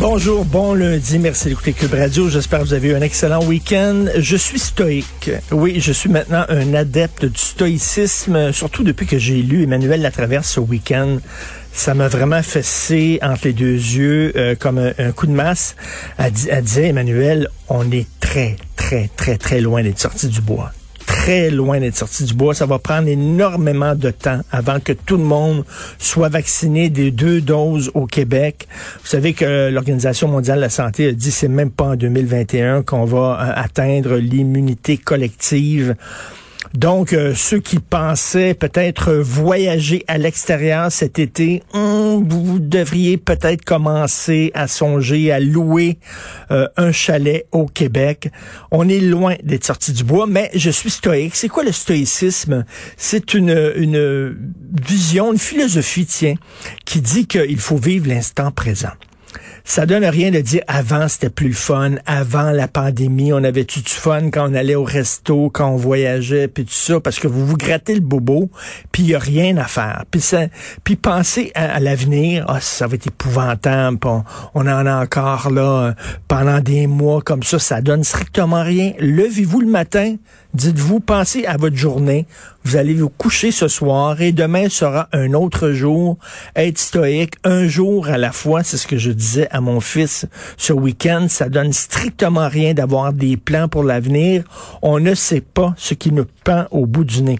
Bonjour, bon lundi, merci d'écouter Cube Radio. J'espère que vous avez eu un excellent week-end. Je suis stoïque. Oui, je suis maintenant un adepte du stoïcisme, surtout depuis que j'ai lu Emmanuel Latraverse ce week-end. Ça m'a vraiment fessé entre les deux yeux euh, comme un, coup de masse. Elle, elle disait, Emmanuel, on est très, très, très, très loin d'être sorti du bois très loin d'être sorti du bois. Ça va prendre énormément de temps avant que tout le monde soit vacciné des deux doses au Québec. Vous savez que l'Organisation mondiale de la santé a dit c'est même pas en 2021 qu'on va euh, atteindre l'immunité collective. Donc, euh, ceux qui pensaient peut-être voyager à l'extérieur cet été, hum, vous devriez peut-être commencer à songer à louer euh, un chalet au Québec. On est loin d'être sorti du bois, mais je suis stoïque. C'est quoi le stoïcisme? C'est une, une vision, une philosophie, tiens, qui dit qu'il faut vivre l'instant présent. Ça donne rien de dire avant c'était plus fun, avant la pandémie, on avait tout du fun quand on allait au resto, quand on voyageait, puis tout ça, parce que vous vous grattez le bobo, puis il y a rien à faire. Puis ça, puis pensez à, l'avenir, ah ça va être épouvantable, on, on en a encore là pendant des mois comme ça, ça donne strictement rien. Levez-vous le matin, dites-vous, pensez à votre journée, vous allez vous coucher ce soir et demain sera un autre jour. Être stoïque, un jour à la fois, c'est ce que je disais à mon fils ce week-end. Ça donne strictement rien d'avoir des plans pour l'avenir. On ne sait pas ce qui nous pend au bout du nez.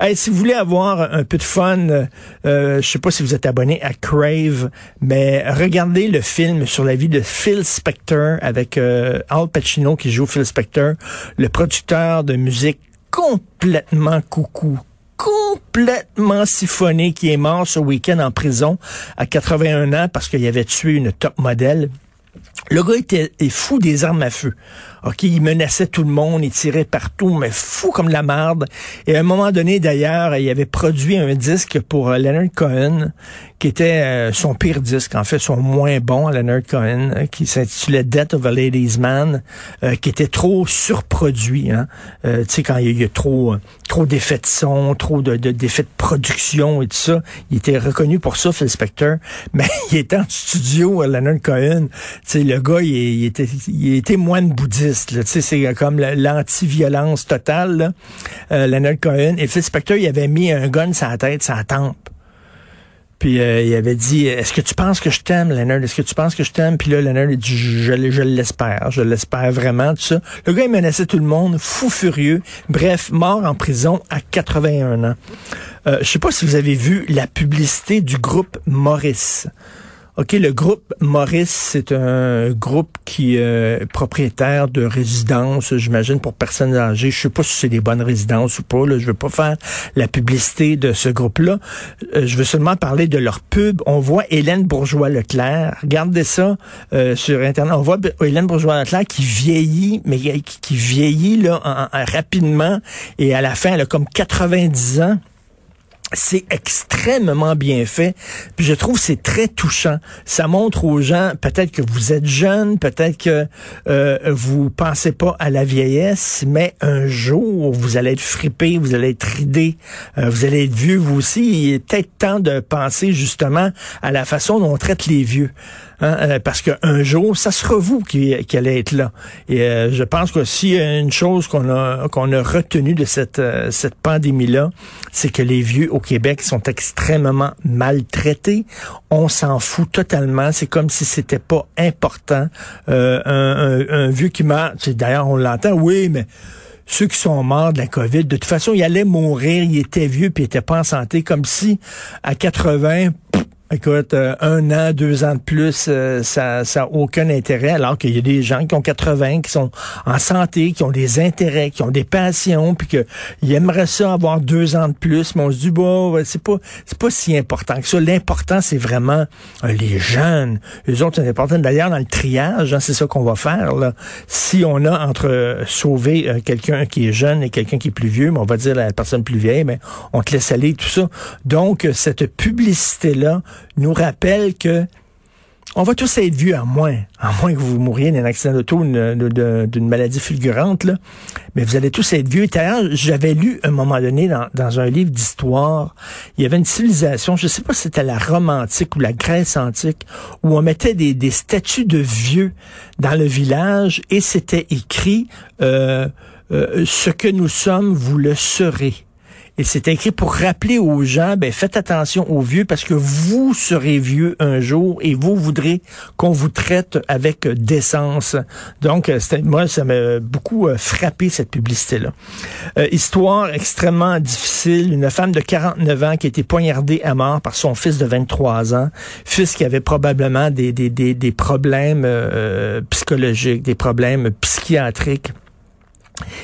Hey, si vous voulez avoir un peu de fun, euh, je sais pas si vous êtes abonné à Crave, mais regardez le film sur la vie de Phil Spector avec euh, Al Pacino qui joue Phil Spector, le producteur de musique complètement coucou, complètement siphonné, qui est mort ce week-end en prison à 81 ans parce qu'il avait tué une top modèle. Le gars était est fou des armes à feu. OK, il menaçait tout le monde, il tirait partout, mais fou comme la marde. Et à un moment donné, d'ailleurs, il avait produit un disque pour euh, Leonard Cohen, qui était euh, son pire disque, en fait, son moins bon, Leonard Cohen, euh, qui s'intitulait Death of a Ladies Man, euh, qui était trop surproduit. Hein? Tu sais, quand il y a, trop, trop d'effets de son, trop de, de- d'effets de production et tout ça, il était reconnu pour ça, Phil Spector. Mais il était en studio, Leonard Cohen. Tu sais, gars, il, était, il bouddhiste. Tu sais, c'est comme la- l'anti-violence totale. Là. Euh, Leonard Cohen. Et Spector, il avait mis un gun sur la tête, sur la tempe. Puis euh, il avait dit Est-ce que tu penses que je t'aime, Leonard? Est-ce que tu penses que je t'aime? Puis là, Leonard, il dit je l'espère, je l'espère vraiment, tout ça. Le gars, il menaçait tout le monde, fou furieux. Bref, mort en prison à 81 ans. Euh, je sais pas si vous avez vu la publicité du groupe Maurice. OK, le groupe Maurice, c'est un groupe qui est propriétaire de résidences, j'imagine, pour personnes âgées. Je sais pas si c'est des bonnes résidences ou pas. Là. Je veux pas faire la publicité de ce groupe-là. Euh, je veux seulement parler de leur pub. On voit Hélène Bourgeois-Leclerc. Regardez ça euh, sur Internet. On voit Hélène Bourgeois-Leclerc qui vieillit, mais qui, vieillit là en- en- rapidement. Et à la fin, elle a comme 90 ans. C'est extrêmement bien fait. Puis je trouve c'est très touchant. Ça montre aux gens, peut-être que vous êtes jeune, peut-être que euh, vous pensez pas à la vieillesse, mais un jour, vous allez être frippé, vous allez être ridé, euh, vous allez être vieux, vous aussi. Il est peut-être temps de penser justement à la façon dont on traite les vieux. Hein, euh, parce qu'un jour, ça sera vous qui, qui, allez être là. Et euh, je pense que s'il y a une chose qu'on a qu'on a retenue de cette euh, cette pandémie-là, c'est que les vieux au Québec sont extrêmement maltraités. On s'en fout totalement. C'est comme si c'était pas important. Un, un, vieux qui meurt, d'ailleurs on l'entend, oui, mais ceux qui sont morts de la COVID, de toute façon, ils allaient mourir, ils étaient vieux, puis ils étaient pas en santé, comme si à 80, Écoute, euh, un an, deux ans de plus, euh, ça ça aucun intérêt, alors qu'il y a des gens qui ont 80, qui sont en santé, qui ont des intérêts, qui ont des passions, puis qu'ils aimeraient ça avoir deux ans de plus, mais on se dit, bon, c'est pas c'est pas si important que ça. L'important, c'est vraiment euh, les jeunes. Les autres, c'est important. D'ailleurs, dans le triage, hein, c'est ça qu'on va faire. Là. Si on a entre sauver quelqu'un qui est jeune et quelqu'un qui est plus vieux, mais on va dire la personne plus vieille, mais on te laisse aller, tout ça. Donc, cette publicité-là, nous rappelle que on va tous être vieux à moins, à moins que vous mouriez d'un accident d'auto, d'une maladie fulgurante, là. mais vous allez tous être vieux. D'ailleurs, j'avais lu un moment donné dans, un livre d'histoire, il y avait une civilisation, je ne sais pas si c'était la Rome antique ou la Grèce antique, où on mettait des, des statues de vieux dans le village et c'était écrit euh, euh, ce que nous sommes, vous le serez. Et c'est écrit pour rappeler aux gens, ben, faites attention aux vieux parce que vous serez vieux un jour et vous voudrez qu'on vous traite avec décence. Donc, euh, moi, ça m'a beaucoup euh, frappé cette publicité-là. Euh, histoire extrêmement difficile. Une femme de 49 ans qui a été poignardée à mort par son fils de 23 ans. Fils qui avait probablement des, des, des, des problèmes psychologiques, des problèmes psychiatriques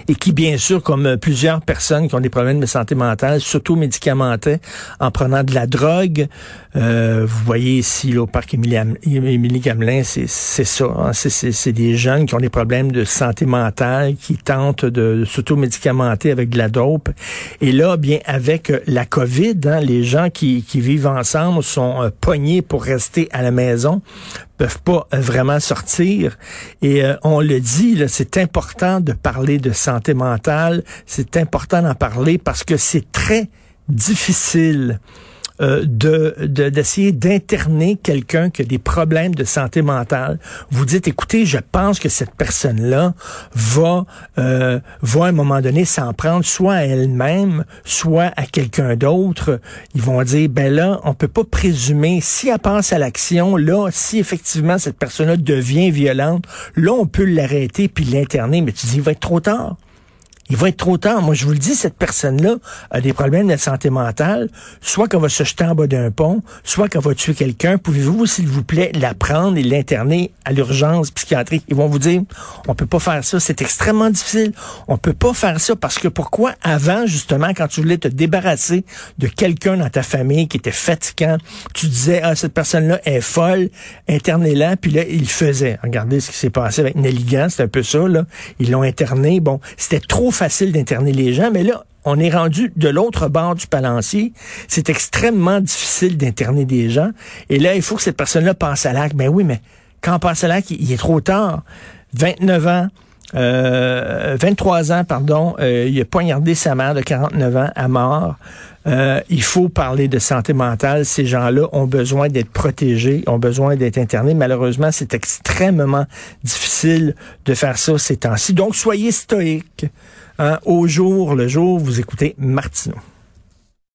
et qui, bien sûr, comme plusieurs personnes qui ont des problèmes de santé mentale, s'auto-médicamentaient en prenant de la drogue. Euh, vous voyez ici, au parc Émilie Gamelin, c'est ça. Hein. c'est des jeunes qui ont des problèmes de santé mentale, qui tentent de, s'auto-médicamenter avec de la dope. Et là, bien, avec la COVID, hein, les gens qui, qui vivent ensemble sont euh, pognés pour rester à la maison peuvent pas vraiment sortir. Et euh, on le dit, c'est important de parler de santé mentale, c'est important d'en parler parce que c'est très difficile euh, de d'essayer d'interner quelqu'un qui a des problèmes de santé mentale. Vous dites, écoutez, je pense que cette personne-là va euh, va à un moment donné s'en prendre soit à elle-même, soit à quelqu'un d'autre. Ils vont dire, ben là, on peut pas présumer si elle pense à l'action, là, si effectivement cette personne-là devient violente, là, on peut l'arrêter puis l'interner. Mais tu dis, il va être trop tard. Il va être trop tard. Moi, je vous le dis, cette personne-là a des problèmes de santé mentale. Soit qu'elle va se jeter en bas d'un pont, soit qu'elle va tuer quelqu'un. Pouvez-vous, s'il vous plaît, la prendre et l'interner à l'urgence psychiatrique? Ils vont vous dire, on peut pas faire ça. C'est extrêmement difficile. On peut pas faire ça parce que pourquoi avant, justement, quand tu voulais te débarrasser de quelqu'un dans ta famille qui était fatigant, tu disais, ah, cette personne-là est folle, internez-la. Puis là, il faisait. Regardez ce qui s'est passé avec Nelligan. C'est un peu ça, là. Ils l'ont interné. Bon, c'était trop facile d'interner les gens, mais là, on est rendu de l'autre bord du palancier. C'est extrêmement difficile d'interner des gens. Et là, il faut que cette personne-là passe à l'acte. Ben oui, mais quand on passe à l'acte, il est trop tard. 29 ans, euh, 23 ans, pardon, euh, il a poignardé sa mère de 49 ans à mort. Euh, il faut parler de santé mentale. Ces gens-là ont besoin d'être protégés, ont besoin d'être internés. Malheureusement, c'est extrêmement difficile de faire ça ces temps-ci. Donc, soyez stoïques. Hein, au jour le jour, vous écoutez Martineau.